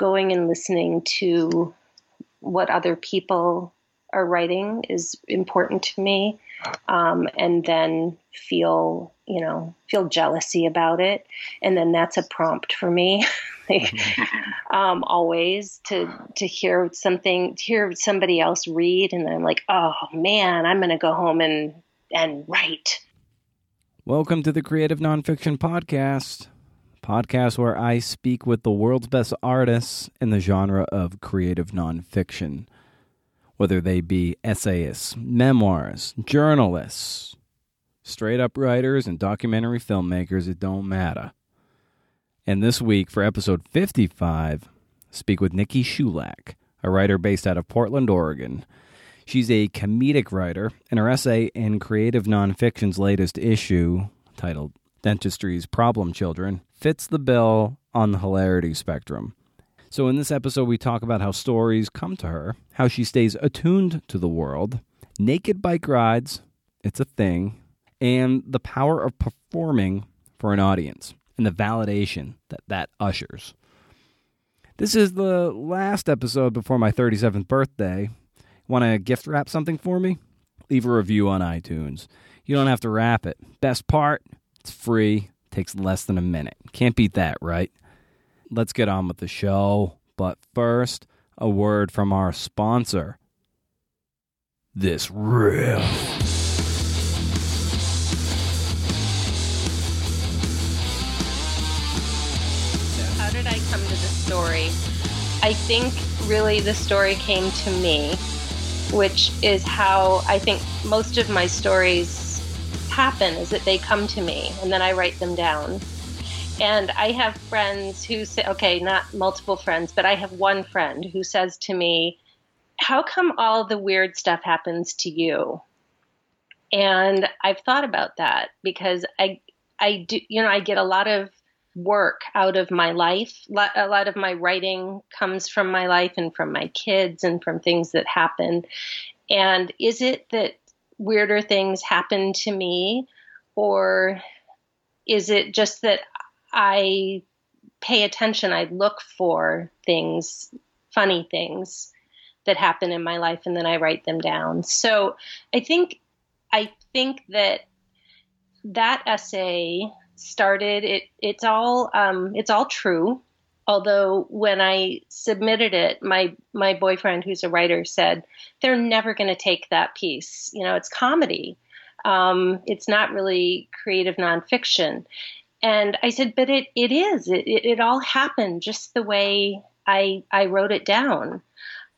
going and listening to what other people are writing is important to me um, and then feel you know feel jealousy about it. And then that's a prompt for me. Like, um, always to to hear something to hear somebody else read and then i'm like oh man i'm going to go home and and write. Welcome to the creative nonfiction podcast podcast where i speak with the world's best artists in the genre of creative nonfiction whether they be essayists, memoirs, journalists, straight up writers, and documentary filmmakers, it don't matter. And this week, for episode 55, speak with Nikki Schulak, a writer based out of Portland, Oregon. She's a comedic writer, and her essay in Creative Nonfiction's latest issue, titled Dentistry's Problem Children, fits the bill on the hilarity spectrum. So, in this episode, we talk about how stories come to her, how she stays attuned to the world, naked bike rides, it's a thing, and the power of performing for an audience and the validation that that ushers. This is the last episode before my 37th birthday. Want to gift wrap something for me? Leave a review on iTunes. You don't have to wrap it. Best part, it's free, takes less than a minute. Can't beat that, right? let's get on with the show. But first, a word from our sponsor. This riff. how did I come to the story? I think really the story came to me, which is how I think most of my stories happen is that they come to me and then I write them down. And I have friends who say, okay, not multiple friends, but I have one friend who says to me, How come all the weird stuff happens to you? And I've thought about that because I, I do, you know, I get a lot of work out of my life. A lot of my writing comes from my life and from my kids and from things that happen. And is it that weirder things happen to me, or is it just that I pay attention. I look for things, funny things that happen in my life, and then I write them down. So I think I think that that essay started. It it's all um, it's all true. Although when I submitted it, my my boyfriend, who's a writer, said they're never going to take that piece. You know, it's comedy. Um, it's not really creative nonfiction. And I said, but it, it is. It, it, it all happened just the way I, I wrote it down.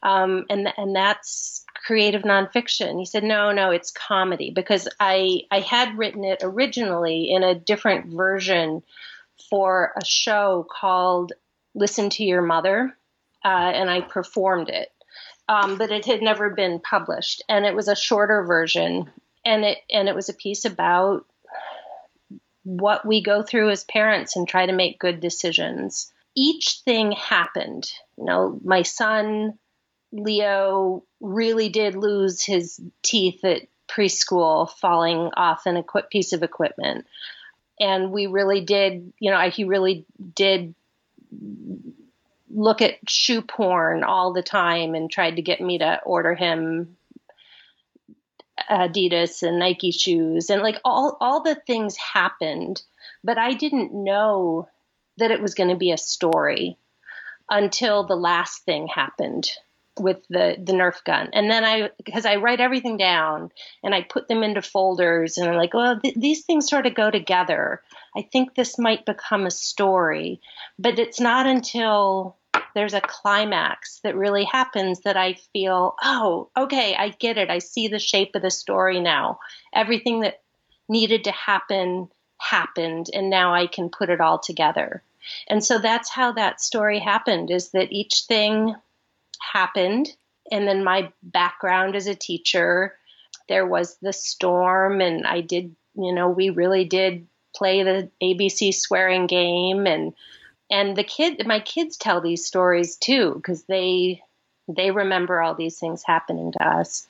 Um, and, and that's creative nonfiction. He said, no, no, it's comedy because I, I had written it originally in a different version for a show called Listen to Your Mother. Uh, and I performed it. Um, but it had never been published and it was a shorter version and it and it was a piece about what we go through as parents and try to make good decisions. Each thing happened. You know, my son, Leo, really did lose his teeth at preschool falling off an equip piece of equipment. And we really did, you know, he really did look at shoe porn all the time and tried to get me to order him Adidas and Nike shoes. And like all all the things happened, but I didn't know that it was going to be a story until the last thing happened with the the Nerf gun. And then I because I write everything down and I put them into folders and I'm like, well, th- these things sort of go together. I think this might become a story, but it's not until there's a climax that really happens that I feel, oh, okay, I get it. I see the shape of the story now. Everything that needed to happen happened, and now I can put it all together. And so that's how that story happened is that each thing happened, and then my background as a teacher, there was the storm, and I did, you know, we really did play the ABC swearing game. And and the kid my kids tell these stories too because they they remember all these things happening to us.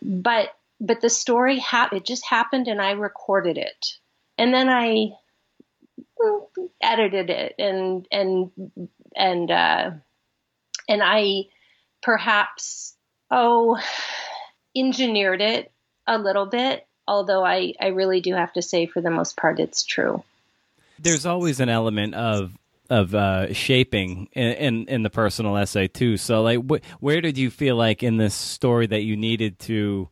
But but the story ha- it just happened and i recorded it. And then i edited it and and and uh, and I perhaps, oh, engineered it a little bit, although I, I really do have to say, for the most part, it's true. There's always an element of of uh, shaping in, in, in the personal essay too. So, like, wh- where did you feel like in this story that you needed to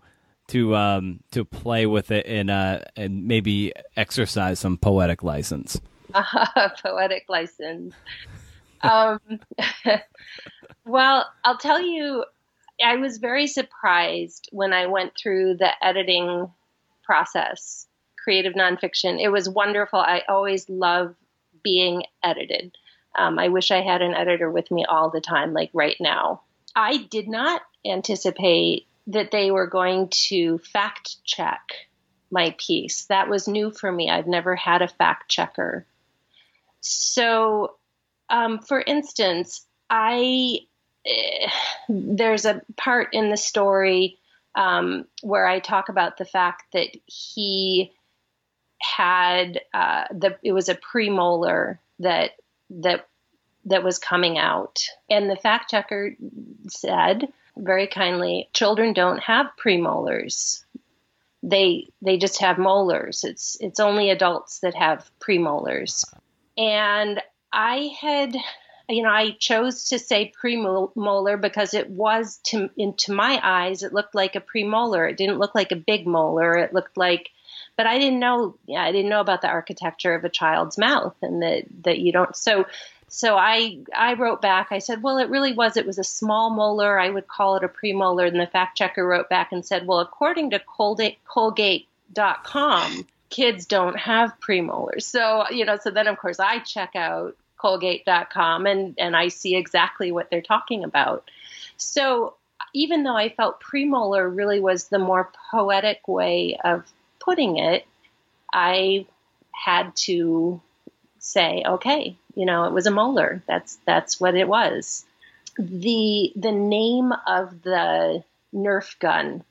to um, to play with it and uh, and maybe exercise some poetic license? Uh, poetic license. Um, well, I'll tell you, I was very surprised when I went through the editing process, creative nonfiction. It was wonderful. I always love being edited. Um, I wish I had an editor with me all the time, like right now. I did not anticipate that they were going to fact check my piece. That was new for me. I've never had a fact checker. So, um, for instance, I eh, there's a part in the story um, where I talk about the fact that he had uh, the it was a premolar that that that was coming out, and the fact checker said very kindly, children don't have premolars. They they just have molars. It's it's only adults that have premolars. And I had you know, I chose to say premolar because it was to into my eyes, it looked like a premolar. It didn't look like a big molar. It looked like, but I didn't know. Yeah, I didn't know about the architecture of a child's mouth, and that that you don't. So, so I I wrote back. I said, well, it really was. It was a small molar. I would call it a premolar. And the fact checker wrote back and said, well, according to Colgate, Colgate.com, kids don't have premolars. So you know, so then of course I check out colgate.com and, and I see exactly what they're talking about. So even though I felt premolar really was the more poetic way of putting it, I had to say, okay, you know, it was a molar. That's that's what it was. The the name of the Nerf gun.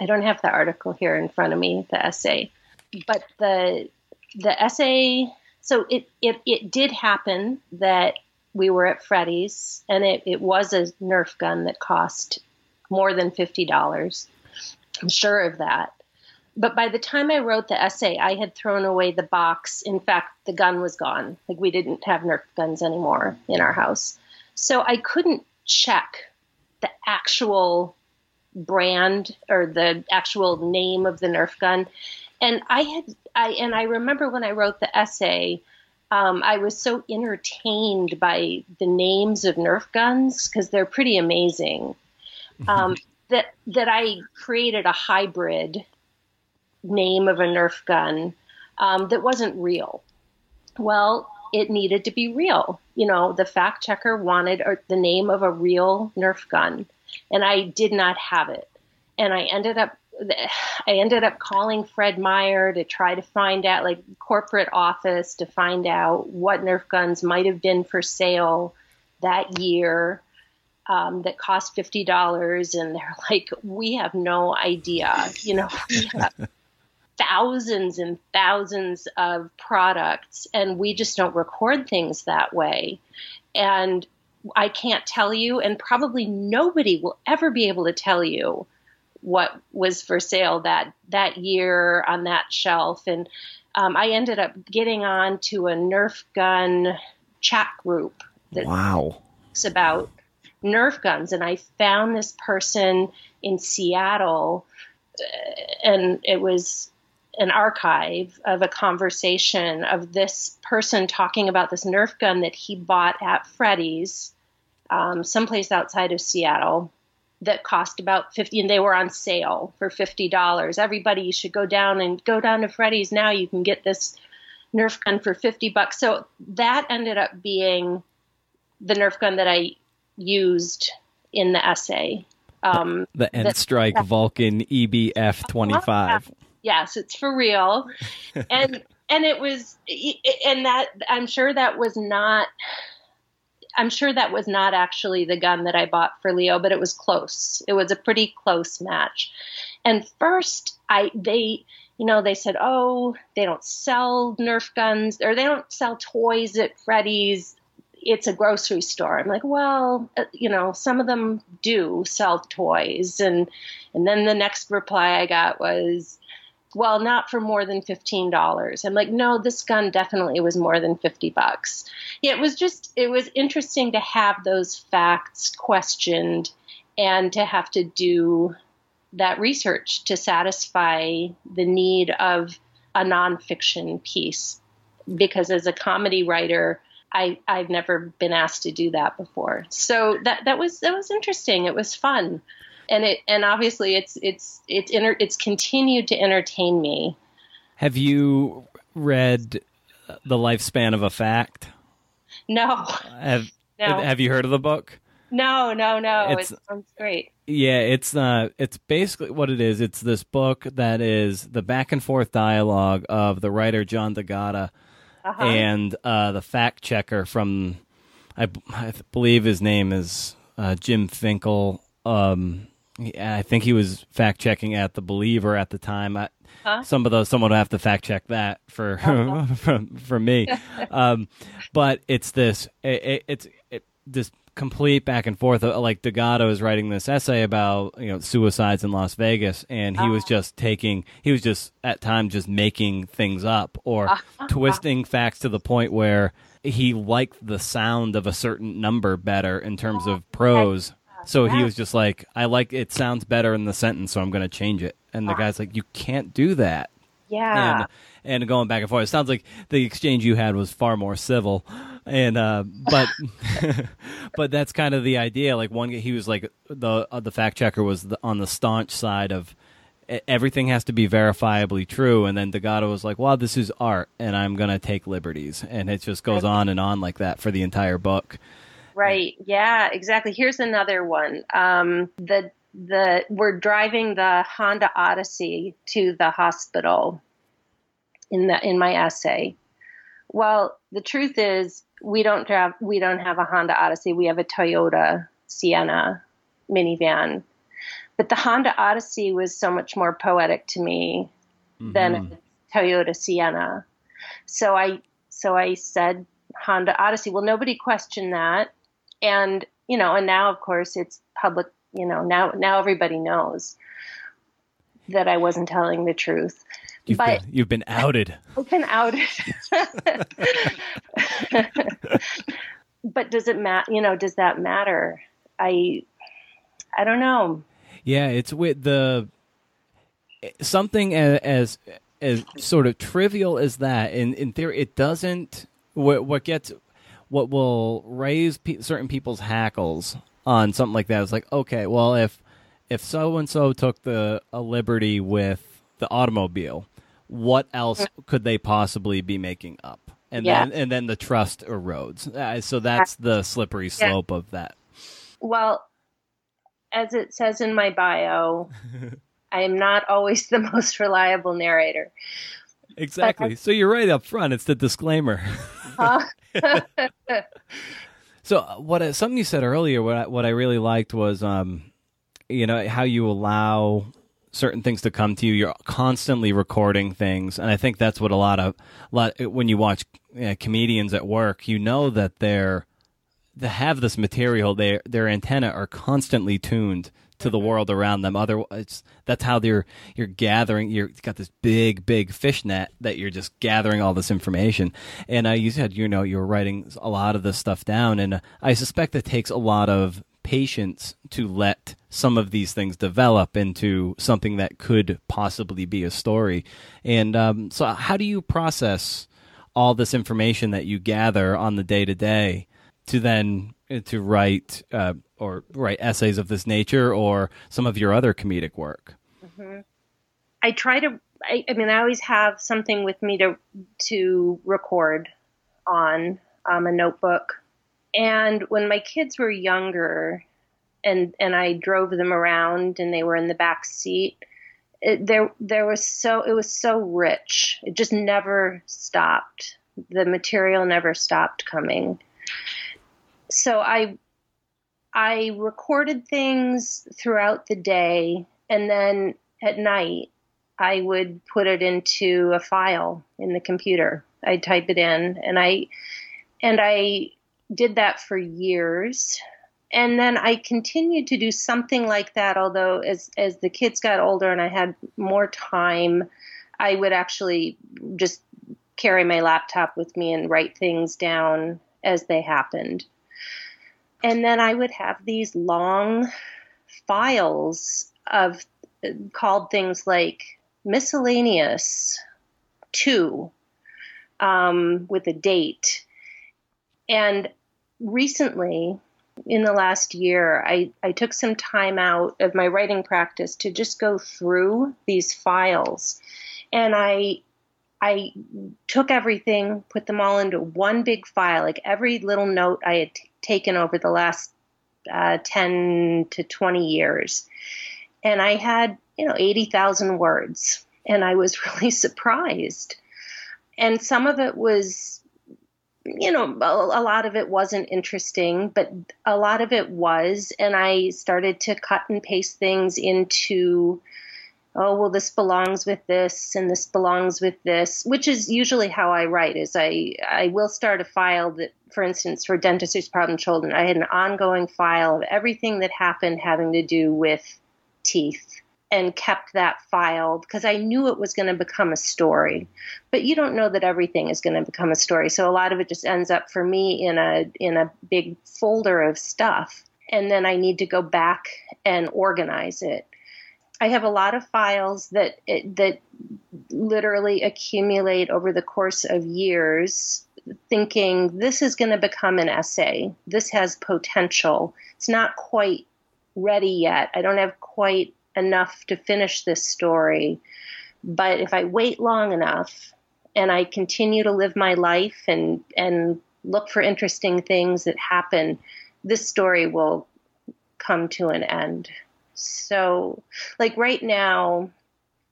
I don't have the article here in front of me, the essay, but the the essay so it, it, it did happen that we were at Freddy's and it, it was a Nerf gun that cost more than $50. I'm sure of that. But by the time I wrote the essay, I had thrown away the box. In fact, the gun was gone. Like we didn't have Nerf guns anymore in our house. So I couldn't check the actual brand or the actual name of the Nerf gun and I had I and I remember when I wrote the essay, um, I was so entertained by the names of Nerf guns because they're pretty amazing. Um, that that I created a hybrid name of a Nerf gun um, that wasn't real. Well, it needed to be real. You know, the fact checker wanted the name of a real Nerf gun, and I did not have it. And I ended up I ended up calling Fred Meyer to try to find out, like corporate office, to find out what Nerf guns might have been for sale that year um, that cost fifty dollars, and they're like, "We have no idea." You know, we have thousands and thousands of products, and we just don't record things that way. And I can't tell you, and probably nobody will ever be able to tell you what was for sale that that year on that shelf, and um, I ended up getting on to a Nerf gun chat group that wow. talks about Nerf guns, and I found this person in Seattle, uh, and it was an archive of a conversation of this person talking about this Nerf gun that he bought at Freddy's, um, someplace outside of Seattle that cost about 50 and they were on sale for $50 everybody should go down and go down to freddy's now you can get this nerf gun for 50 bucks so that ended up being the nerf gun that i used in the essay um, the N Strike Vulcan EBF 25. Yes, it's for real. and and it was and that I'm sure that was not I'm sure that was not actually the gun that I bought for Leo, but it was close. It was a pretty close match. And first, I they you know they said, oh, they don't sell Nerf guns or they don't sell toys at Freddy's. it's a grocery store. I'm like, well, uh, you know, some of them do sell toys, and and then the next reply I got was, well, not for more than fifteen dollars. I'm like, no, this gun definitely was more than fifty bucks. Yeah, it was just it was interesting to have those facts questioned and to have to do that research to satisfy the need of a nonfiction piece. Because as a comedy writer, I, I've never been asked to do that before. So that that was that was interesting. It was fun, and it and obviously it's it's it's inter, it's continued to entertain me. Have you read the lifespan of a fact? No. Have no. Have you heard of the book? No, no, no. It's- it sounds great. Yeah, it's uh it's basically what it is. It's this book that is the back and forth dialogue of the writer John D'Agata Uh-huh. and uh, the fact checker from I, I believe his name is uh, Jim Fingal. Um, he- I think he was fact checking at the Believer at the time. I, Huh? Some of those, someone would have to fact check that for oh, for, for me. um, but it's this, it, it, it's it, this complete back and forth. uh, Like D'Agata is writing this essay about you know suicides in Las Vegas, and he was ah. just taking, he was just at times just making things up or ah, ah, twisting facts to the point where he liked the sound of a certain number better in terms of prose. So he was just like, I like it sounds better in the sentence, so I'm going to change it. And the guy's like, you can't do that Yeah. and and going back and forth. It sounds like the exchange you had was far more civil, and uh, but but that's kind of the idea. Like one, he was like the uh, the fact checker was the, on the staunch side of everything has to be verifiably true, and then D'Agata was like, "Well, this is art, and I'm gonna take liberties," and it just goes on and on like that for the entire book. Right. Yeah, exactly. Here's another one. Um, the the we're driving the Honda Odyssey to the hospital in the in my essay. Well, the truth is we don't have we don't have a Honda Odyssey. We have a Toyota Sienna minivan. But the Honda Odyssey was so much more poetic to me than a Toyota Sienna. So I so I said Honda Odyssey. Well, nobody questioned that, and you know, and now of course it's public. You know, now now everybody knows that I wasn't telling the truth. You've But- been, you've been outed. I've been outed. but does it matter? You know, does that matter? I I don't know. Yeah, it's with the something as as, as sort of trivial as that. In in theory, it doesn't. What what gets what will raise pe- certain people's hackles on something like that is like, okay, well, if if so and so took the a liberty with the automobile, what else could they possibly be making up? And Yeah. then and then the trust erodes. Uh, so that's the slippery slope of that. Well, as it says in my bio, I am not always the most reliable narrator. Exactly. So you're right up front. It's the disclaimer. Huh? So uh, what uh, something you said earlier, what I, what I really liked was, um, you know, how you allow certain things to come to you. You're constantly recording things, and I think that's what a lot of lot when you watch uh, comedians at work, you know that they're they have this material. Their their antenna are constantly tuned to the world around them. Otherwise, that's how they're you're gathering. You're got this big big fish net that you're just gathering all this information. And uh, you said you know you're writing a lot of this stuff down, and uh, I suspect it takes a lot of patience to let some of these things develop into something that could possibly be a story. And um, so, how do you process all this information that you gather on the day to day to then uh, to write uh, or write essays of this nature or some of your other comedic work? I try to. I, I mean, I always have something with me to to record on um, a notebook. And when my kids were younger, and and I drove them around, and they were in the back seat, it, there there was so it was so rich. It just never stopped. The material never stopped coming. So I I recorded things throughout the day, and then at night I would put it into a file in the computer. I'd type it in, and I and I did that for years. And then I continued to do something like that, although as, as the kids got older and I had more time, I would actually just carry my laptop with me and write things down as they happened. And then I would have these long files of called things like miscellaneous two um, with a date. And recently, in the last year, I, I took some time out of my writing practice to just go through these files. And I I took everything, put them all into one big file, like every little note I had taken over the last uh, 10 to 20 years. And I had, you know, 80,000 words. And I was really surprised. And some of it was, you know, a, a lot of it wasn't interesting, but a lot of it was. And I started to cut and paste things into oh well this belongs with this and this belongs with this which is usually how i write is i i will start a file that for instance for dentistry's problem children i had an ongoing file of everything that happened having to do with teeth and kept that file because i knew it was going to become a story. But you don't know that everything is going to become a story so a lot of it just ends up for me in a in a big folder of stuff. And then i need to go back and organize it I have a lot of files that that literally accumulate over the course of years thinking this is going to become an essay. This has potential. It's not quite ready yet. I don't have quite enough to finish this story. But if I wait long enough and I continue to live my life and and look for interesting things that happen, this story will come to an end. So, like right now,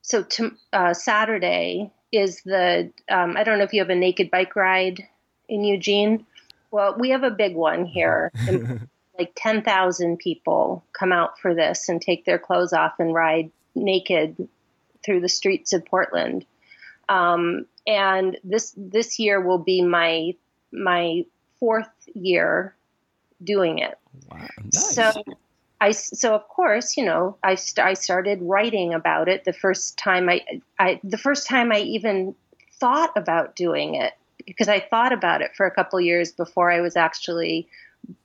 so to, uh, Saturday is the, um, I don't know if you have a naked bike ride in Eugene. Well, we have a big one here. like 10,000 people come out for this and take their clothes off and ride naked through the streets of Portland. Um, and this this year will be my my fourth year doing it. Wow, nice. So I so of course you know I st- I started writing about it the first time I I the first time I even thought about doing it because I thought about it for a couple years before I was actually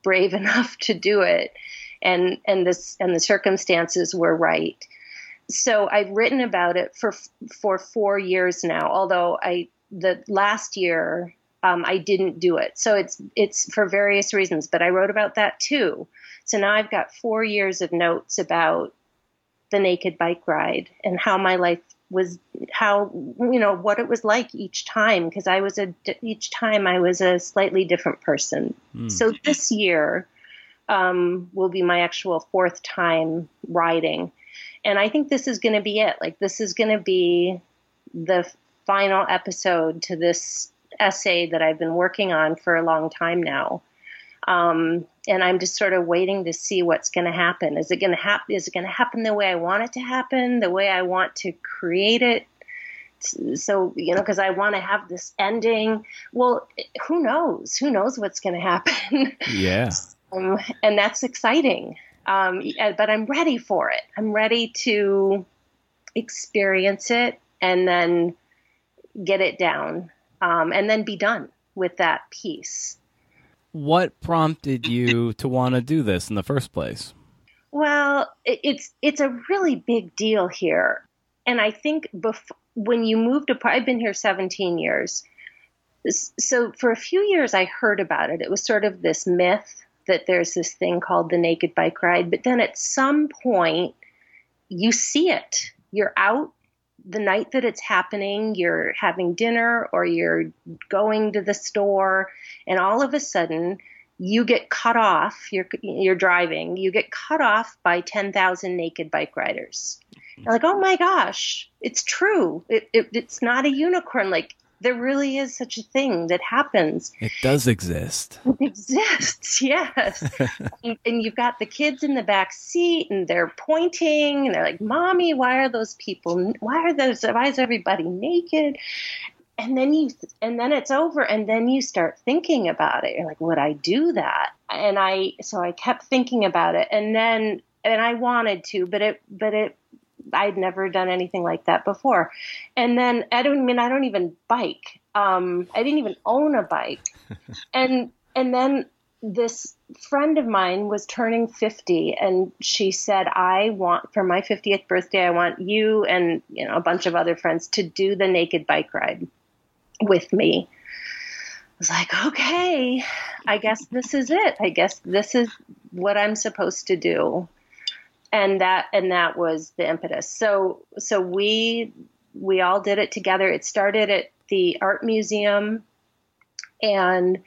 brave enough to do it. And and this and the circumstances were right. So I've written about it for for 4 years now although I the last year um, I didn't do it. So it's it's for various reasons but I wrote about that too so now I've got four years of notes about the naked bike ride and how my life was, how, you know, what it was like each time, because I was a, each time I was a slightly different person. Mm. So this year um, will be my actual fourth time riding. And I think this is going to be it. Like, this is going to be the final episode to this essay that I've been working on for a long time now. Um, and I'm just sort of waiting to see what's going to happen. Is it going to happen? Is it going to happen the way I want it to happen? The way I want to create it? So you know, because I want to have this ending. Well, who knows? Who knows what's going to happen? Yeah. um, and that's exciting. Um, but I'm ready for it. I'm ready to experience it and then get it down, um, and then be done with that piece what prompted you to want to do this in the first place? Well, it's it's a really big deal here, and I think bef- when you moved to, I've been here 17 years. So for a few years, I heard about it. It was sort of this myth that there's this thing called the naked bike ride, but then at some point, you see it. You're out the night that it's happening, you're having dinner or you're going to the store, and all of a sudden you get cut off. You're you're driving. You get cut off by ten thousand naked bike riders. Mm-hmm. You're like, oh my gosh, it's true. It, it, it's not a unicorn. Like there really is such a thing that happens. It does exist. It exists, yes. and, and, you've got the kids in the back seat, and they're pointing, and they're like, "Mommy, why are those people? Why are those? Why is everybody naked?" and then you and then it's over and then you start thinking about it you're like would i do that and i so i kept thinking about it and then and i wanted to but it but it i'd never done anything like that before. And then i don't I mean i don't even bike. Um i didn't even own a bike. And and then this friend of mine was turning 50 and she said i want for my 50th birthday i want you and you know a bunch of other friends to do the naked bike ride with me. I was like okay i guess this is it. I guess this is what i'm supposed to do and that and that was the impetus so so we we all did it together it started at the art museum and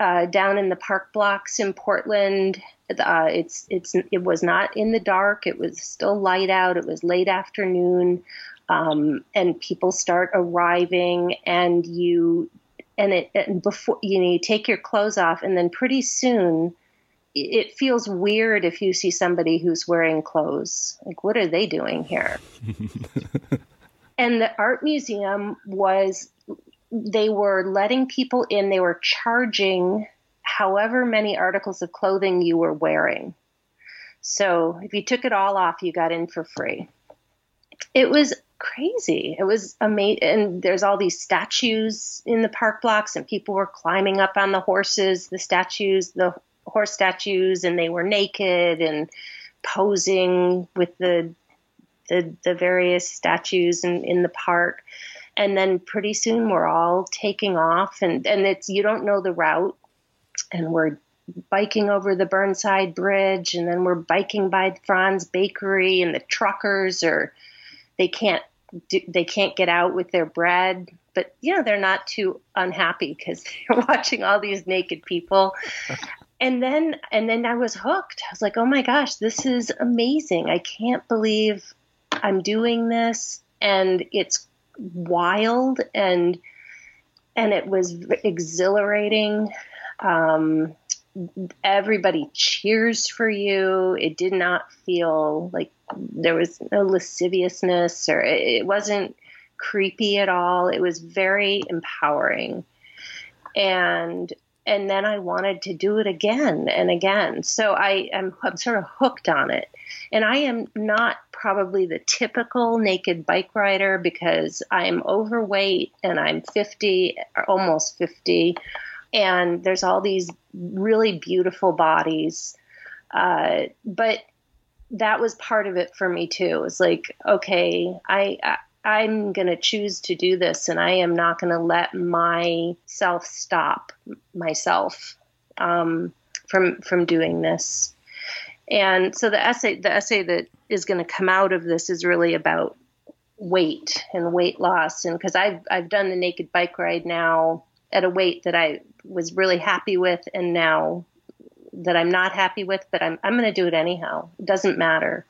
uh, down in the park blocks in Portland. Uh, it's it's it was not in the dark. It was still light out. It was late afternoon, um, and people start arriving, and you and it and before you know you take your clothes off, and then pretty soon it feels weird if you see somebody who's wearing clothes. Like, what are they doing here? and the art museum was they were letting people in, they were charging however many articles of clothing you were wearing. So if you took it all off, you got in for free. It was crazy. It was amazing. And there's all these statues in the park blocks, and people were climbing up on the horses, the statues, the horse statues, and they were naked and posing with the the, the various statues in, in the park. And then pretty soon we're all taking off and and it's you don't know the route. And we're biking over the Burnside Bridge and then we're biking by Franz Bakery and the truckers are they can't do, they can't get out with their bread. But you know they're not too unhappy because they're watching all these naked people and then and then I was hooked I was like oh my gosh this is amazing I can't believe I'm doing this and it's wild and and it was exhilarating. Um, everybody cheers for you. It did not feel like there was no lasciviousness or it wasn't creepy at all. It was very empowering. And and then I wanted to do it again and again. So I am I'm sort of hooked on it. And I am not probably the typical naked bike rider because I'm overweight and I'm 50, almost 50. And there's all these really beautiful bodies. Uh, but that was part of it for me too. It's like, okay, I, I I'm going to choose to do this and I am not going to let myself stop myself um, from from doing this. And so the essay the essay that is going to come out of this is really about weight and weight loss and because I've I've done the naked bike ride now at a weight that I was really happy with and now that I'm not happy with but I'm I'm going to do it anyhow. It doesn't matter.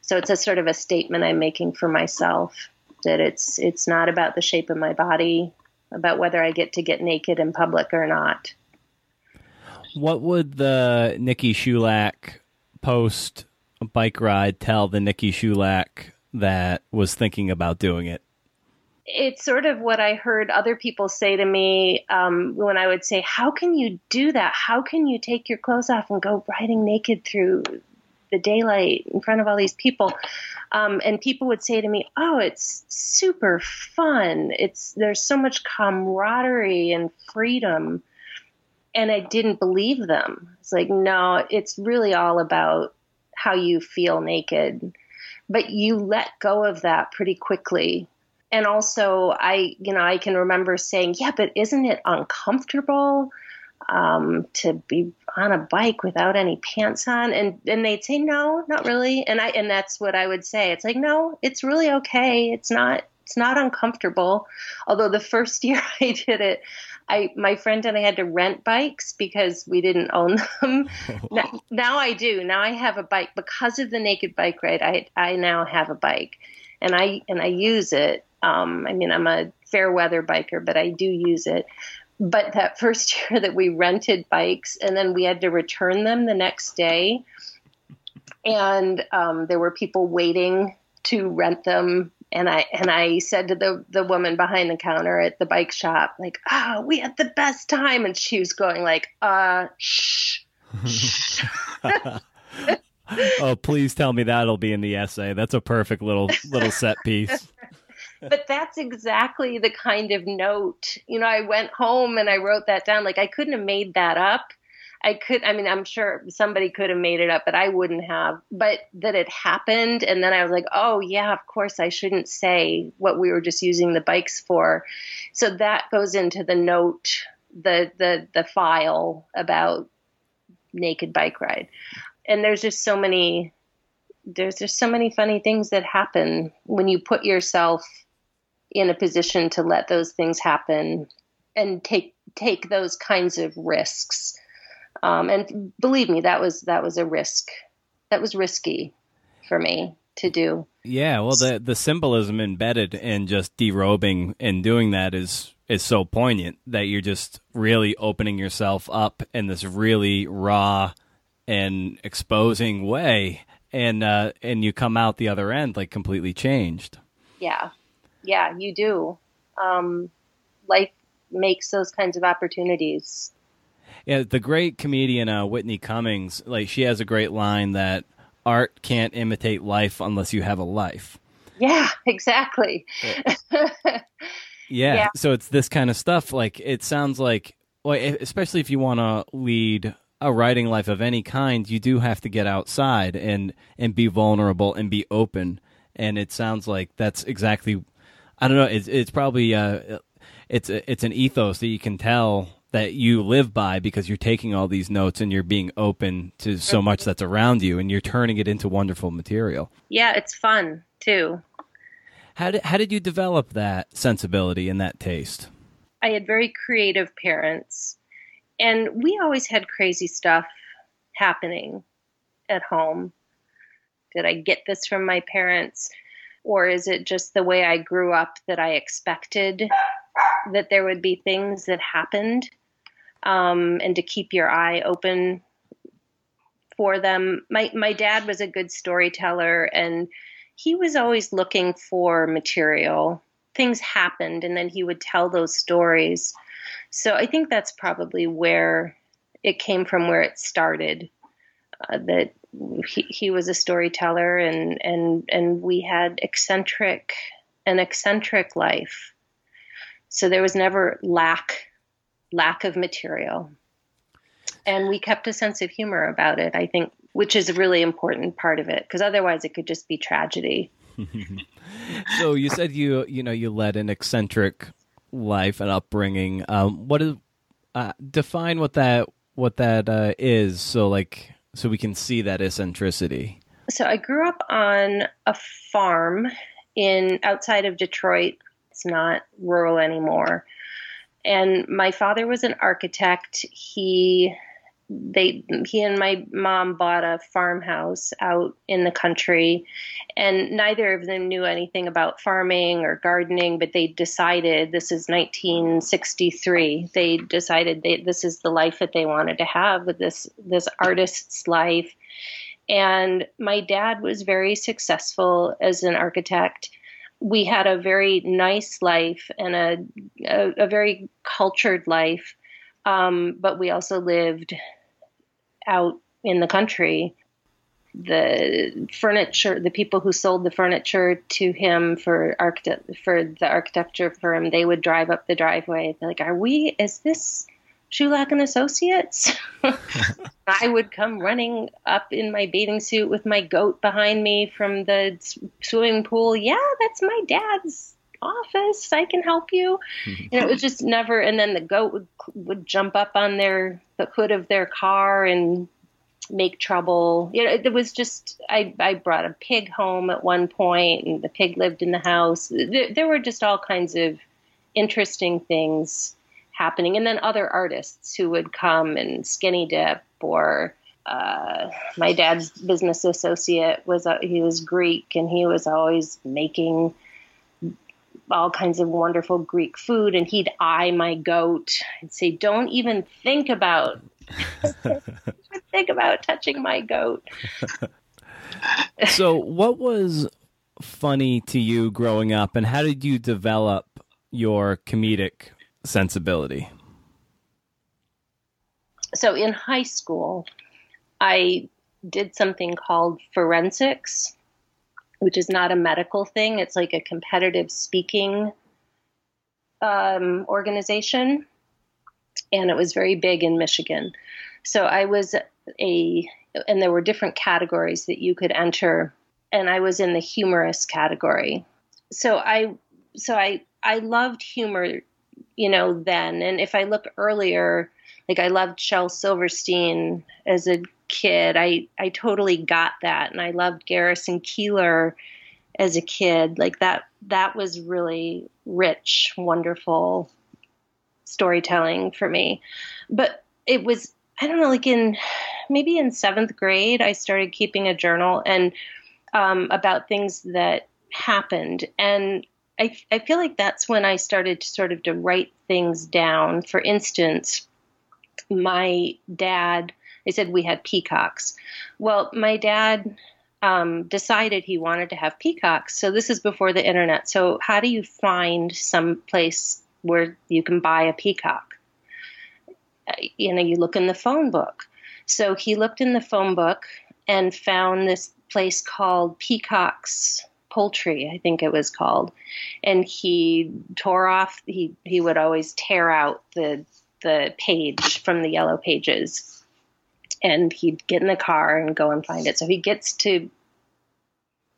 So it's a sort of a statement I'm making for myself it's it's not about the shape of my body, about whether I get to get naked in public or not. What would the Nikki Schulak post bike ride tell the Nikki Schulak that was thinking about doing it? It's sort of what I heard other people say to me um, when I would say, How can you do that? How can you take your clothes off and go riding naked through the daylight in front of all these people? Um, and people would say to me, "Oh, it's super fun. It's there's so much camaraderie and freedom." And I didn't believe them. It's like, no, it's really all about how you feel naked. But you let go of that pretty quickly. And also, I, you know, I can remember saying, "Yeah, but isn't it uncomfortable?" Um, to be on a bike without any pants on. And and they'd say no not really. And i and that's what i would say. It's like no it's really okay. It's not it's not uncomfortable. Although the first year i did it i my friend and i had to rent bikes because we didn't own them. Now, now i do. Now i have a bike. Because of the naked bike ride i i now have a bike. And i and i use it. Um, i mean i'm a fair weather biker but i do use it but that first year that we rented bikes and then we had to return them the next day and um, there were people waiting to rent them and I and I said to the the woman behind the counter at the bike shop, like, "Oh, we had the best time," and she was going like, "Uh, shh." oh, please tell me that'll be in the essay. That's a perfect little little set piece. But that's exactly the kind of note. You know, I went home and I wrote that down. Like I couldn't have made that up. I could, I mean, I'm sure somebody could have made it up, but I wouldn't have. But that it happened. And then I was like, oh, yeah, of course, I shouldn't say what we were just using the bikes for. So that goes into the note, the, the, the file about naked bike ride. And there's just so many, there's just so many funny things that happen when you put yourself in a position to let those things happen and take take those kinds of risks um, and believe me, that was that was a risk. That was risky for me to do. Yeah, well, the the symbolism embedded in just derobing and doing that is is so poignant that you're just really opening yourself up in this really raw and exposing way, and uh, and you come out the other end like completely changed. Yeah, yeah, you do. Um, life makes those kinds of opportunities yeah, the great comedian uh, Whitney Cummings, like she has a great line that art can't imitate life unless you have a life. Yeah, exactly. yeah. yeah. So it's this kind of stuff. Like it sounds like, well, especially if you want to lead a writing life of any kind, you do have to get outside and and be vulnerable and be open. And it sounds like that's exactly. I don't know. It's it's probably uh, it's it's an ethos that you can tell that you live by because you're taking all these notes and you're being open to so much that's around you and you're turning it into wonderful material. Yeah, it's fun too. How did how did you develop that sensibility and that taste? I had very creative parents and we always had crazy stuff happening at home. Did I get this from my parents or is it just the way I grew up that I expected that there would be things that happened um, and to keep your eye open for them. My my dad was a good storyteller and he was always looking for material. Things happened and then he would tell those stories. So I think that's probably where it came from where it started. Uh, that he, he was a storyteller and and and we had eccentric an eccentric life so there was never lack lack of material. And we kept a sense of humor about it, I think, which is a really important part of it because otherwise it could just be tragedy. so you said you you know you led an eccentric life and upbringing. Um, what is uh, define what that what that uh, is? So like so we can see that eccentricity. So I grew up on a farm in outside of Detroit it's not rural anymore. And my father was an architect. He they he and my mom bought a farmhouse out in the country and neither of them knew anything about farming or gardening but they decided this is 1963 they decided they, this is the life that they wanted to have with this this artist's life. And my dad was very successful as an architect. We had a very nice life and a, a, a very cultured life, um, but we also lived out in the country. The furniture, the people who sold the furniture to him for for the architecture firm, they would drive up the driveway. They're like, "Are we? Is this Schulak and Associates. I would come running up in my bathing suit with my goat behind me from the swimming pool. Yeah, that's my dad's office. I can help you. and it was just never. And then the goat would would jump up on their the hood of their car and make trouble. You know, it, it was just I I brought a pig home at one point, and the pig lived in the house. There, there were just all kinds of interesting things happening. And then other artists who would come and skinny dip or uh, my dad's business associate was uh, he was Greek and he was always making all kinds of wonderful Greek food and he'd eye my goat and say, "Don't even think about think about touching my goat." so, what was funny to you growing up, and how did you develop your comedic sensibility? So in high school, I did something called forensics, which is not a medical thing. It's like a competitive speaking um, organization, and it was very big in Michigan. So I was a, and there were different categories that you could enter, and I was in the humorous category. So I, so I, I loved humor, you know, then. And if I look earlier, like I loved Shel Silverstein as a kid. I I totally got that, and I loved Garrison Keillor as a kid. Like that that was really rich, wonderful storytelling for me. But it was I don't know, like in maybe in seventh grade, I started keeping a journal and um, about things that happened, and I I feel like that's when I started to sort of to write things down. For instance, my dad they said we had peacocks. Well, my dad um, decided he wanted to have peacocks. So this is before the internet. So how do you find some place where you can buy a peacock? Uh, you know, you look in the phone book. So he looked in the phone book and found this place called Peacock's Poultry, I think it was called. And he tore off he he would always tear out the the page from the yellow pages and he'd get in the car and go and find it. So he gets to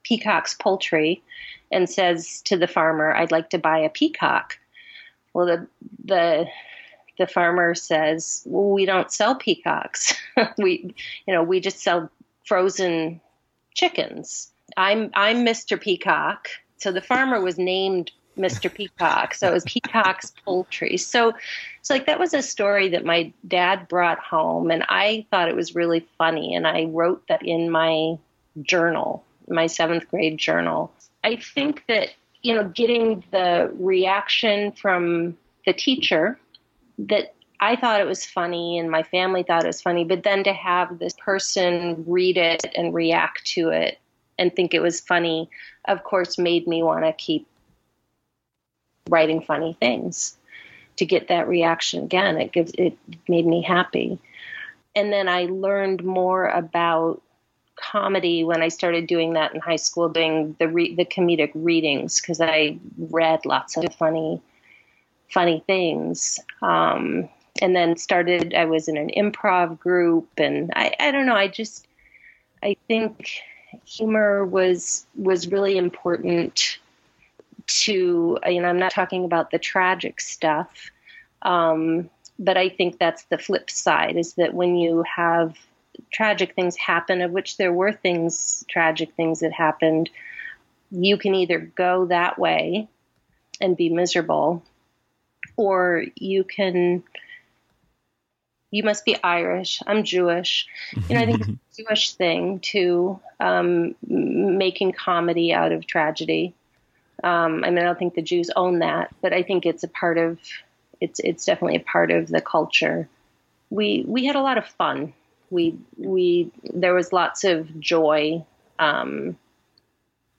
Peacock's Poultry and says to the farmer, "I'd like to buy a peacock." Well, the the the farmer says, "Well, we don't sell peacocks. we, you know, we just sell frozen chickens." I'm I'm Mr. Peacock. So the farmer was named Mr. Peacock. So it was Peacock's Poultry. So so like that was a story that my dad brought home and I thought it was really funny and I wrote that in my journal, my 7th grade journal. I think that you know getting the reaction from the teacher that I thought it was funny and my family thought it was funny, but then to have this person read it and react to it and think it was funny, of course, made me want to keep writing funny things to get that reaction again. It gives it made me happy. And then I learned more about comedy when I started doing that in high school, doing the re- the comedic readings because I read lots of funny funny things. Um, and then started. I was in an improv group, and I I don't know. I just I think humor was was really important to, you know, I'm not talking about the tragic stuff, um, but I think that's the flip side is that when you have tragic things happen, of which there were things, tragic things that happened, you can either go that way and be miserable, or you can you must be Irish. I'm Jewish. You know, I think it's a Jewish thing to um, making comedy out of tragedy. Um, I mean, I don't think the Jews own that, but I think it's a part of it's it's definitely a part of the culture. We we had a lot of fun. We we there was lots of joy um,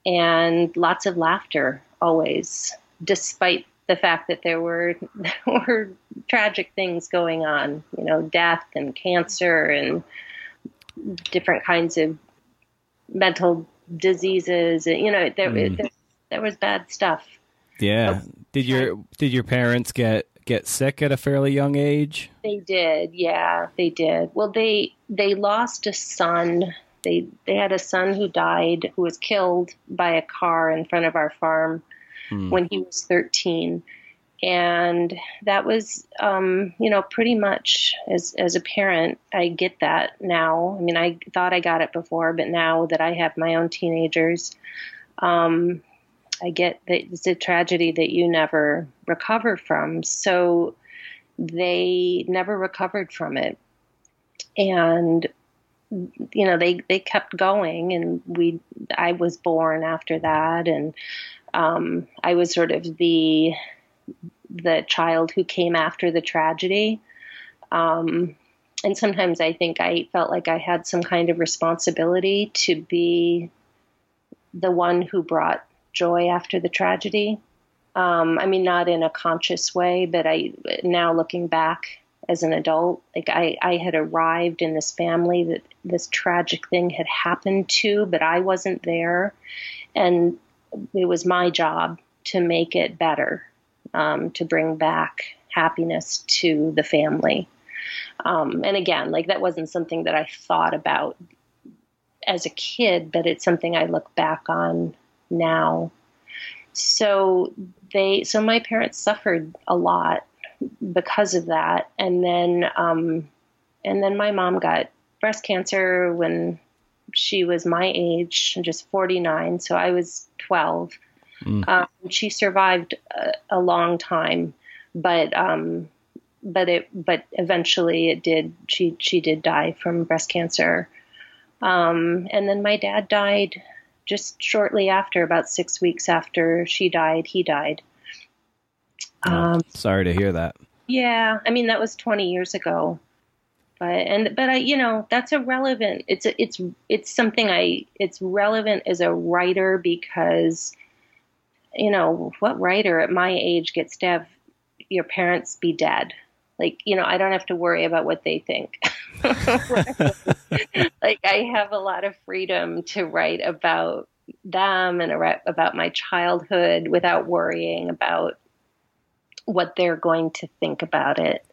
and lots of laughter always, despite the fact that there were there were tragic things going on. You know, death and cancer and different kinds of mental diseases. You know, there, mm. there there was bad stuff. Yeah. Did your did your parents get get sick at a fairly young age? They did. Yeah, they did. Well, they they lost a son. They they had a son who died who was killed by a car in front of our farm hmm. when he was 13. And that was, um, you know, pretty much as as a parent, I get that now. I mean, I thought I got it before, but now that I have my own teenagers, um, I get that it's a tragedy that you never recover from. So they never recovered from it. And you know, they they kept going and we I was born after that and um, I was sort of the the child who came after the tragedy. Um, and sometimes I think I felt like I had some kind of responsibility to be the one who brought joy after the tragedy. Um, I mean, not in a conscious way, but I now looking back as an adult, like I, I had arrived in this family that this tragic thing had happened to, but I wasn't there, and it was my job to make it better, um, to bring back happiness to the family. Um, and again, like that wasn't something that I thought about as a kid, but it's something I look back on now. So they, so my parents suffered a lot because of that, and then, um, and then my mom got breast cancer when she was my age, just 49, so I was 12. Mm. Um, she survived a, a, long time, but um, but it but eventually it did. She she did die from breast cancer, um, and then my dad died just shortly after, about six weeks after she died. He died. Oh, um, sorry to hear that. Yeah, I mean that was 20 years ago but and but I you know that's irrelevant. It's a, it's it's something I it's relevant as a writer because you know what writer at my age gets to have your parents be dead. Like you know I don't have to worry about what they think. like I have a lot of freedom to write about them and about my childhood without worrying about what they're going to think about it.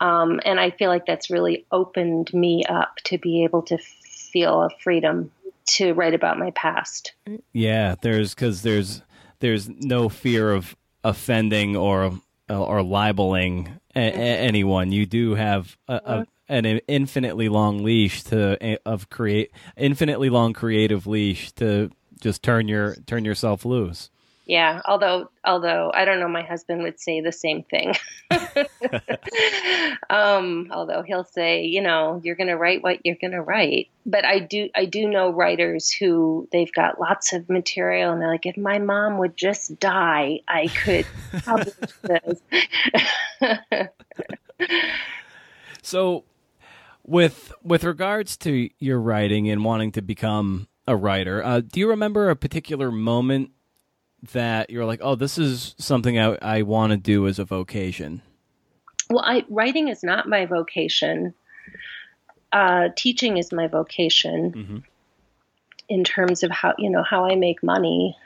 Um, and I feel like that's really opened me up to be able to feel a freedom to write about my past. Yeah, there's because there's there's no fear of offending or Uh, or libeling a- a- anyone. You do have a, a, an infinitely long leash to of create infinitely long creative leash to just turn your turn yourself loose. Yeah, although although I don't know, my husband would say the same thing. um, although he'll say, you know, you're going to write what you're going to write. But I do I do know writers who they've got lots of material and they're like, if my mom would just die, I could publish this. so, with with regards to your writing and wanting to become a writer, uh, do you remember a particular moment that you're like, oh, this is something I, I want to do as a vocation? Well, I, writing is not my vocation. Uh, teaching is my vocation mm-hmm. in terms of how you know how I make money.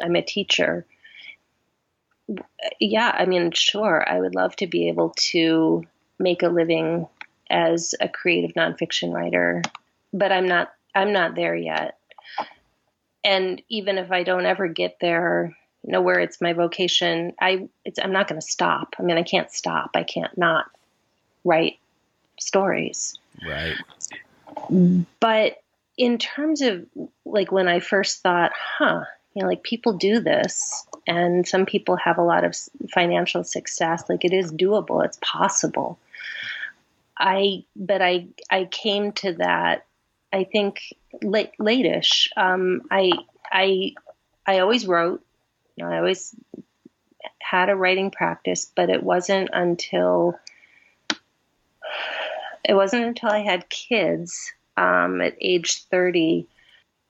I'm a teacher. Yeah, I mean, sure, I would love to be able to make a living as a creative nonfiction writer, but I'm not. I'm not there yet and even if I don't ever get there, you know, where it's my vocation, I I'm not going to stop. I mean, I can't stop. I can't not write stories. Right. But in terms of like when I first thought, huh, you know, like people do this, and some people have a lot of financial success. Like it is doable. It's possible. I but I I came to that I think late latish. Um, I I I always wrote. I always had a writing practice, but it wasn't until it wasn't until I had kids um, at age thirty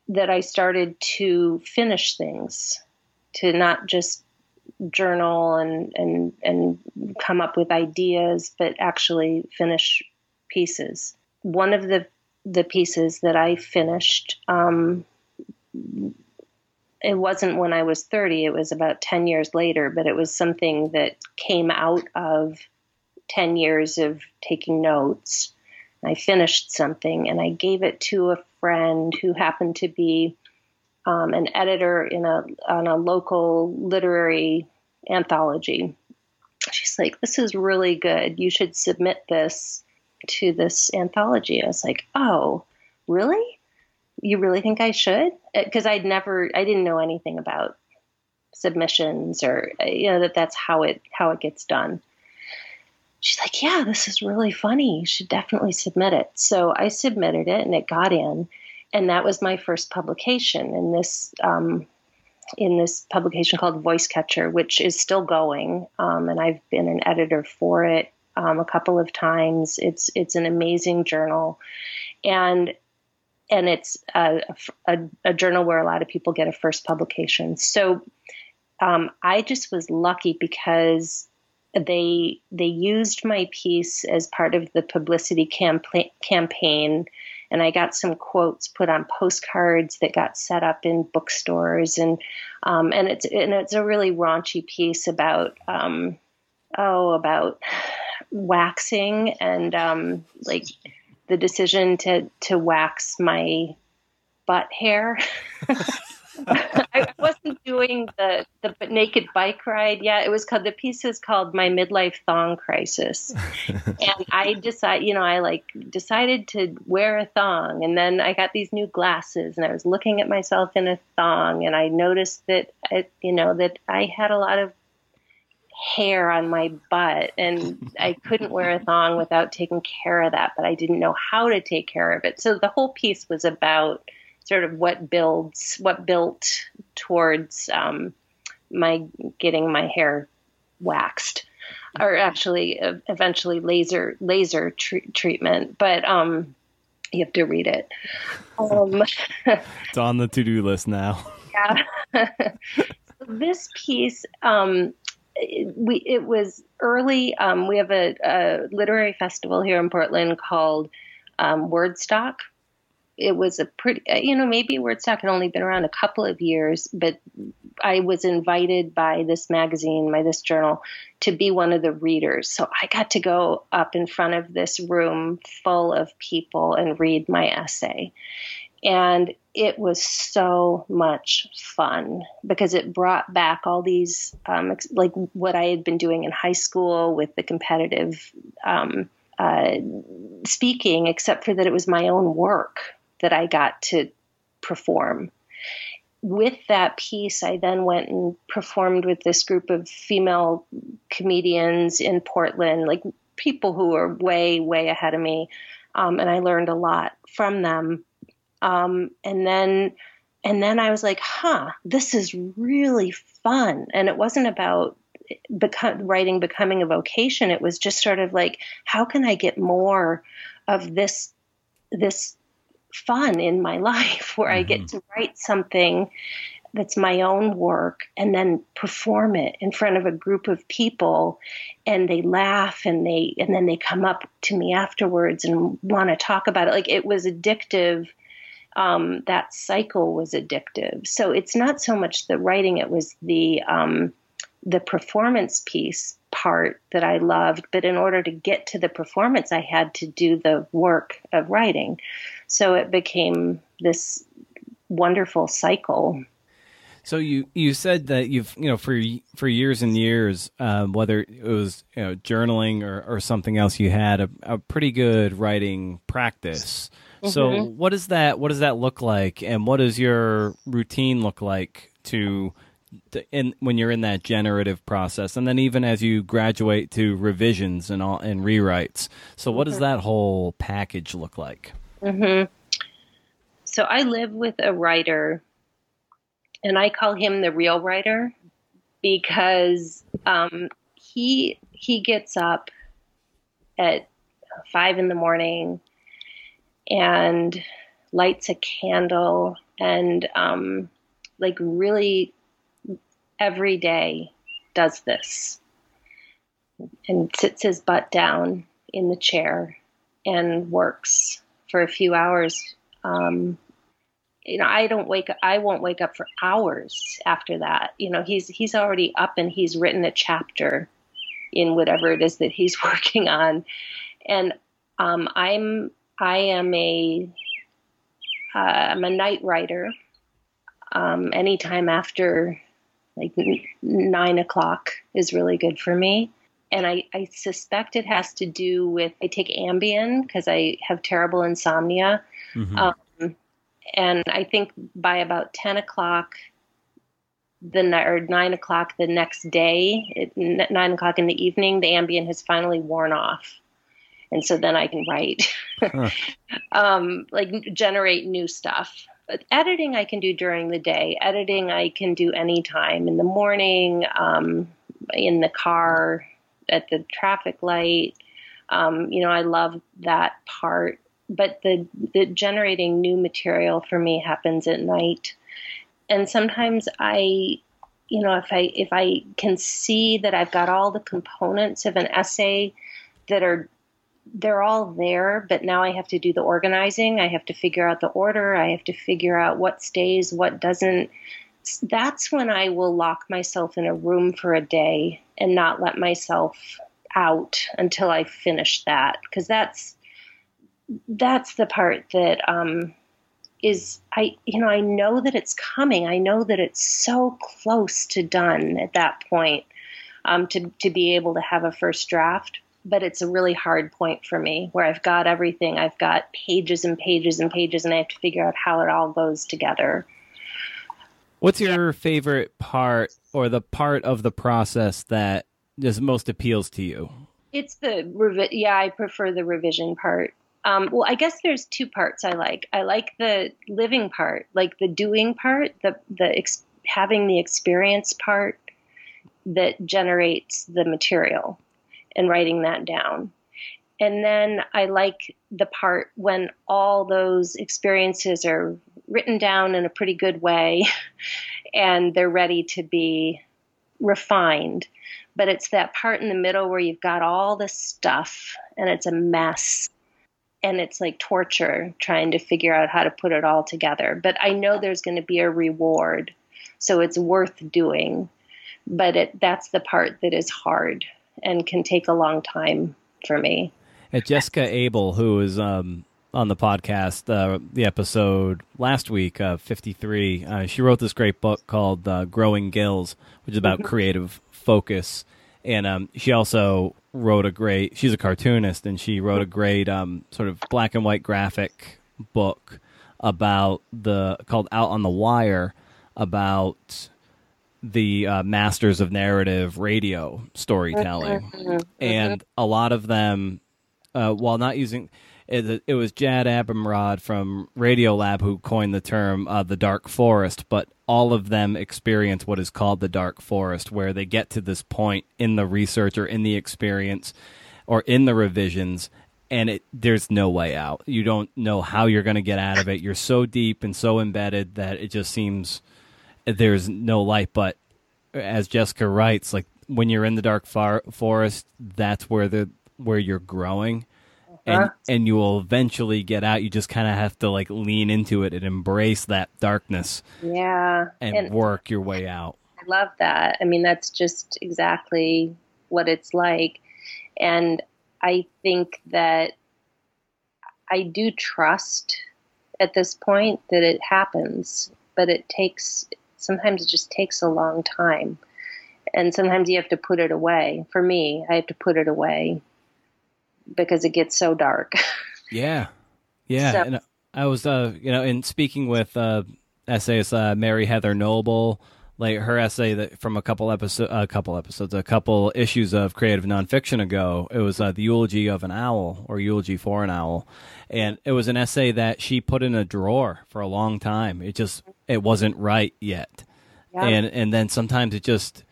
that I started to finish things, to not just journal and and and come up with ideas, but actually finish pieces. One of the the pieces that I finished. Um, it wasn't when I was 30, it was about 10 years later, but it was something that came out of 10 years of taking notes. I finished something and I gave it to a friend who happened to be um, an editor in a on a local literary anthology. She's like, "This is really good. You should submit this to this anthology. I was like, oh, really? You really think I should? Because uh, I'd never, I didn't know anything about submissions or uh, you know that that's how it how it gets done. She's like, yeah, this is really funny. You should definitely submit it. So I submitted it, and it got in, and that was my first publication in this. Um, in this publication called VoiceCatcher, which is still going, um, and I've been an editor for it um, a couple of times. It's it's an amazing journal, and and it's a, a, a, journal where a lot of people get a first publication. So um, I just was lucky because they they used my piece as part of the publicity campa- campaign and I got some quotes put on postcards that got set up in bookstores and um, and it's and it's a really raunchy piece about um, oh about waxing and um, like the decision to to wax my butt hair. I wasn't doing the the naked bike ride yet. It was called the piece is called My Midlife Thong Crisis, and I decided, you know, I like decided to wear a thong, and then I got these new glasses, and I was looking at myself in a thong, and I noticed that, it, you know, that I had a lot of hair on my butt and I couldn't wear a thong without taking care of that, but I didn't know how to take care of it. So the whole piece was about sort of what builds, what built towards um, my getting my hair waxed, or actually uh, eventually laser laser tr- treatment. But um, you have to read it. Um, it's on the to do list now. Yeah. this piece, um, we it was early. Um, we have a, a, literary festival here in Portland called um, Wordstock, it was a pretty, uh, you know, maybe Wordstock had only been around a couple of years, but I was invited by this magazine, by this journal, to be one of the readers. So I got to go up in front of this room full of people and read my essay. And it was so much fun because it brought back all these, um, like what I had been doing in high school with the competitive um, uh, speaking, except for that it was my own work that I got to perform. With that piece, I then went and performed with this group of female comedians in Portland, like people who are way, way ahead of me. Um, and I learned a lot from them. Um, and then, and then I was like, huh, this is really fun. And it wasn't about become, writing becoming a vocation. It was just sort of like, how can I get more of this, this fun in my life where mm-hmm. I get mm-hmm. to write something that's my own work and then perform it in front of a group of people and they laugh and they and then they come up to me afterwards and want to talk about it like it was addictive um, that cycle was addictive so it's not so much the writing it was the um, the performance piece part that I loved, but in order to get to the performance, I had to do the work of writing. So it became this wonderful cycle. So you you said that you've you know for for years and years, uh, whether it was you know journaling or, or something else, you had a, a pretty good writing practice. Mm-hmm. So what does that what does that look like, and what does your routine look like to in when you're in that generative process, and then even as you graduate to revisions and all and rewrites. So, what does mm-hmm. that whole package look like? Mm-hmm. So, I live with a writer, and I call him the real writer because um, he he gets up at five in the morning and lights a candle and um, like really every day does this and sits his butt down in the chair and works for a few hours. Um, you know, I don't wake I won't wake up for hours after that. You know, he's, he's already up and he's written a chapter in whatever it is that he's working on. And, um, I'm, I am a, uh, a night writer. Um, anytime after like nine o'clock is really good for me. And I, I suspect it has to do with I take Ambien because I have terrible insomnia. Mm-hmm. Um, and I think by about 10 o'clock, the or nine o'clock the next day, it, nine o'clock in the evening, the Ambien has finally worn off, and so then I can write, huh. um, like generate new stuff editing I can do during the day. Editing I can do anytime in the morning, um, in the car, at the traffic light. Um, you know, I love that part but the the generating new material for me happens at night. And sometimes I you know, if I if I can see that I've got all the components of an essay that are they're all there, but now I have to do the organizing. I have to figure out the order. I have to figure out what stays, what doesn't. That's when I will lock myself in a room for a day and not let myself out until I finish that because that's that's the part that um, is I you know I know that it's coming. I know that it's so close to done at that point um, to to be able to have a first draft. But it's a really hard point for me where I've got everything. I've got pages and pages and pages, and I have to figure out how it all goes together. What's your favorite part or the part of the process that just most appeals to you? It's the revi- yeah, I prefer the revision part. Um, well, I guess there's two parts I like. I like the living part, like the doing part, the the ex- having the experience part that generates the material and writing that down. And then I like the part when all those experiences are written down in a pretty good way and they're ready to be refined. But it's that part in the middle where you've got all this stuff and it's a mess and it's like torture trying to figure out how to put it all together. But I know there's going to be a reward, so it's worth doing. But it, that's the part that is hard and can take a long time for me. And Jessica Abel, who was um, on the podcast, uh, the episode last week, uh, 53, uh, she wrote this great book called uh, Growing Gills, which is about mm-hmm. creative focus. And um, she also wrote a great. She's a cartoonist, and she wrote a great um, sort of black and white graphic book about the called Out on the Wire about the uh, masters of narrative radio storytelling, mm-hmm. and a lot of them, uh, while not using. It, it was Jad Abumrad from Radiolab who coined the term uh, the dark forest, but all of them experience what is called the dark forest, where they get to this point in the research or in the experience or in the revisions, and it, there's no way out. You don't know how you're going to get out of it. You're so deep and so embedded that it just seems there's no light. But as Jessica writes, like when you're in the dark far- forest, that's where the where you're growing and uh-huh. and you will eventually get out. You just kind of have to like lean into it and embrace that darkness. Yeah, and, and work your way out. I love that. I mean, that's just exactly what it's like, and I think that I do trust at this point that it happens, but it takes sometimes it just takes a long time. And sometimes you have to put it away. For me, I have to put it away because it gets so dark. yeah, yeah. So, and I was, uh, you know, in speaking with uh, essayist uh, Mary Heather Noble, like her essay that from a couple episodes, a couple episodes, a couple issues of creative nonfiction ago. It was uh, the eulogy of an owl or eulogy for an owl, and it was an essay that she put in a drawer for a long time. It just it wasn't right yet, yeah. and and then sometimes it just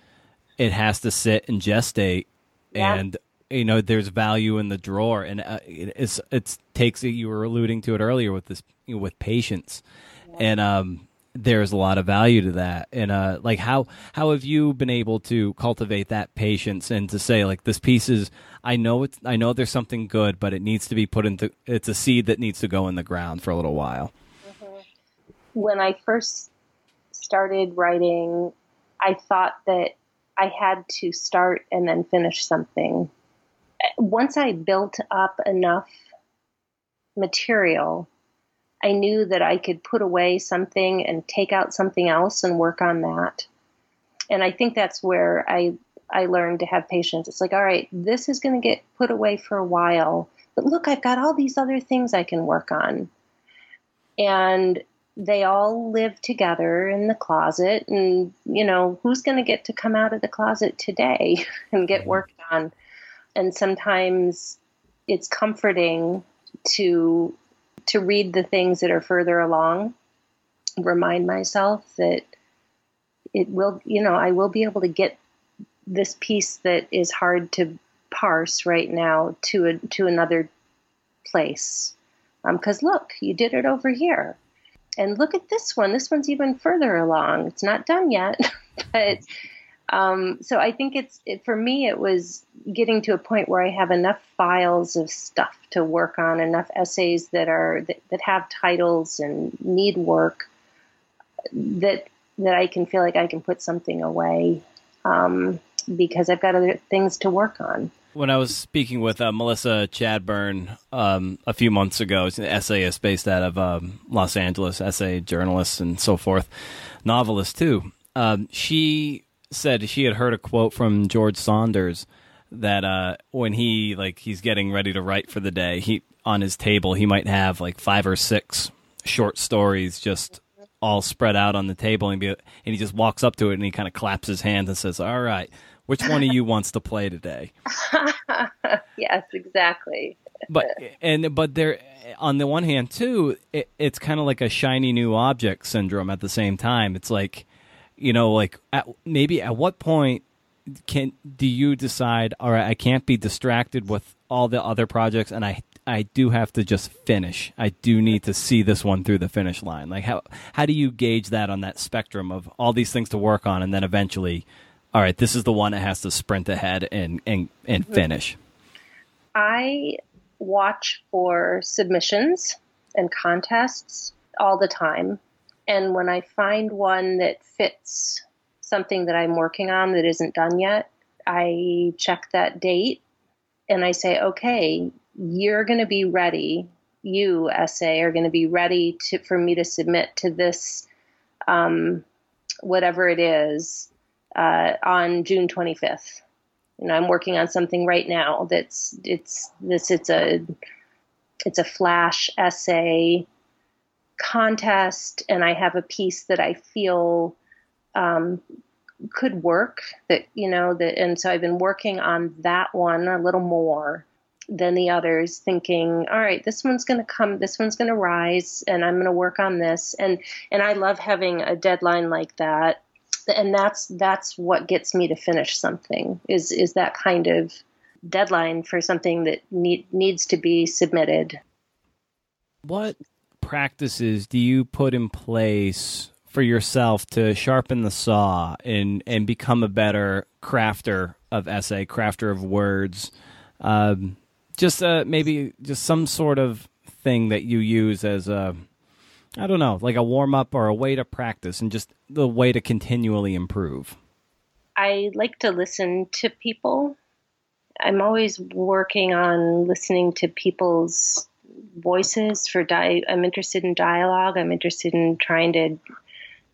it has to sit and gestate, yeah. and you know there's value in the drawer and uh, it's it takes you were alluding to it earlier with this you know, with patience yeah. and um there's a lot of value to that and uh like how how have you been able to cultivate that patience and to say like this piece is i know it's i know there's something good but it needs to be put into it's a seed that needs to go in the ground for a little while. When i first started writing i thought that i had to start and then finish something once I built up enough material, I knew that I could put away something and take out something else and work on that. And I think that's where I I learned to have patience. It's like, all right, this is going to get put away for a while, but look, I've got all these other things I can work on. And they all live together in the closet and you know, who's going to get to come out of the closet today and get worked on? and sometimes it's comforting to to read the things that are further along remind myself that it will you know i will be able to get this piece that is hard to parse right now to a, to another place Because um, look, you did it over here. And look at this one. This one's even further along. It's not done yet, but um, so I think it's it, for me. It was getting to a point where I have enough files of stuff to work on, enough essays that are that, that have titles and need work that that I can feel like I can put something away um, because I've got other things to work on. When I was speaking with uh, Melissa Chadburn um, a few months ago, she's an essayist based out of um, Los Angeles, essay journalist and so forth, novelist too. Um, she said she had heard a quote from George Saunders that uh, when he like he's getting ready to write for the day, he on his table he might have like five or six short stories just all spread out on the table and, be, and he just walks up to it and he kind of claps his hands and says, "All right, which one of you wants to play today?" yes, exactly. but and but there on the one hand too, it, it's kind of like a shiny new object syndrome at the same time. It's like you know, like at, maybe at what point can do you decide? All right, I can't be distracted with all the other projects, and I I do have to just finish. I do need to see this one through the finish line. Like how how do you gauge that on that spectrum of all these things to work on, and then eventually, all right, this is the one that has to sprint ahead and and and mm-hmm. finish. I watch for submissions and contests all the time and when I find one that fits something that I'm working on that isn't done yet, I check that date and I say, okay, you're going to be ready. You, essay, are going to be ready to, for me to submit to this, um, whatever it is, uh, on June 25th. You know, I'm working on something right now that's it's this it's a it's a flash essay contest and I have a piece that I feel um, could work that you know that and so I've been working on that one a little more than the others thinking all right this one's going to come this one's going to rise and I'm going to work on this and and I love having a deadline like that and that's that's what gets me to finish something is is that kind of deadline for something that need, needs to be submitted what practices do you put in place for yourself to sharpen the saw and and become a better crafter of essay, crafter of words? Um, just uh, maybe just some sort of thing that you use as a I don't know, like a warm up or a way to practice and just the way to continually improve. I like to listen to people. I'm always working on listening to people's voices for di- I'm interested in dialogue. I'm interested in trying to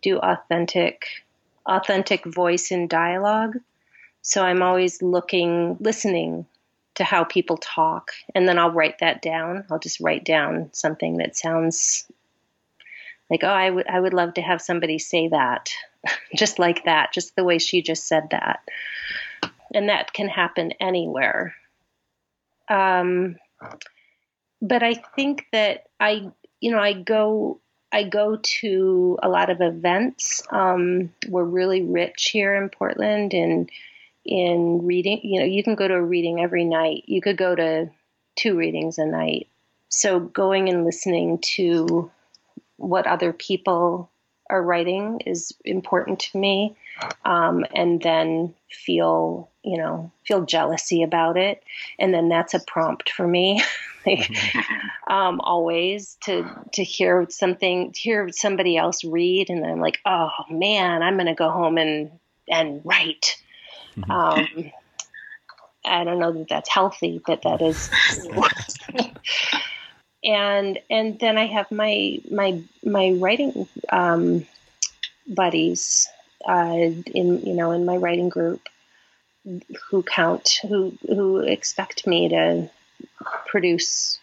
do authentic authentic voice in dialogue. So I'm always looking listening to how people talk and then I'll write that down. I'll just write down something that sounds like oh I would I would love to have somebody say that just like that, just the way she just said that. And that can happen anywhere. Um, but I think that I, you know, I go, I go to a lot of events. Um, we're really rich here in Portland in in reading. You know, you can go to a reading every night. You could go to two readings a night. So going and listening to what other people are writing is important to me, um, and then feel you know feel jealousy about it, and then that's a prompt for me. um, always to to hear something, to hear somebody else read, and I'm like, oh man, I'm going to go home and and write. Mm-hmm. Um, I don't know that that's healthy, but that is. and and then I have my my my writing um, buddies uh, in you know in my writing group who count who who expect me to produce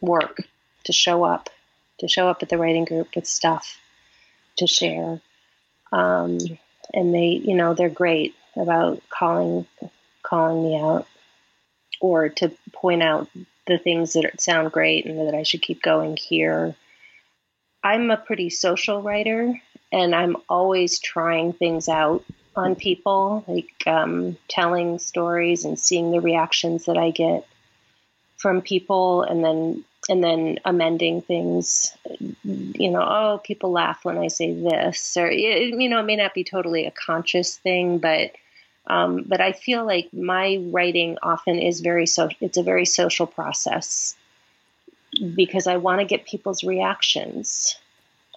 work, to show up, to show up at the writing group with stuff to share. Um, and they, you know, they're great about calling calling me out or to point out the things that sound great and that I should keep going here. I'm a pretty social writer and I'm always trying things out on people, like um, telling stories and seeing the reactions that I get from people and then and then amending things. You know, oh, people laugh when I say this, or you know, it may not be totally a conscious thing, but um, but I feel like my writing often is very so. It's a very social process because I want to get people's reactions.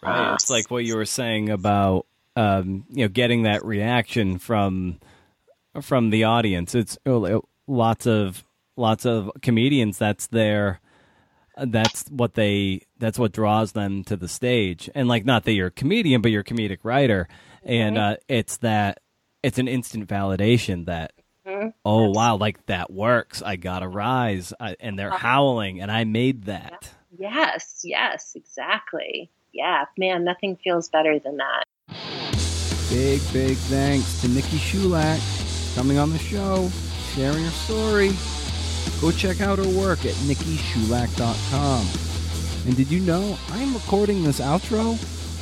Right. Uh, it's like what you were saying about um, you know getting that reaction from from the audience. It's oh, lots of lots of comedians. That's their that's what they that's what draws them to the stage. And like not that you're a comedian, but you're a comedic writer, and uh, it's that it's an instant validation that mm-hmm. oh wow like that works. I gotta rise. I, and they're uh-huh. howling and i made that. Yes yes exactly. Yeah man nothing feels better than that. Big big thanks to nikki Schulak coming on the show sharing her story. Go check out her work at nikkischulak.com and did you know i'm recording this outro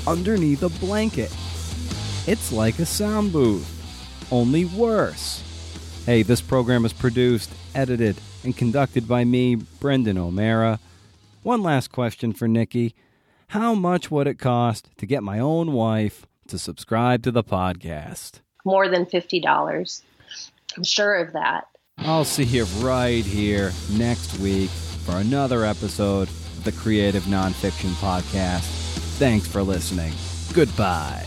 underneath a blanket? It's like a sound booth only worse. Hey, this program is produced, edited, and conducted by me, Brendan O'Meara. One last question for Nikki. How much would it cost to get my own wife to subscribe to the podcast? More than $50. I'm sure of that. I'll see you right here next week for another episode of the Creative Nonfiction Podcast. Thanks for listening. Goodbye.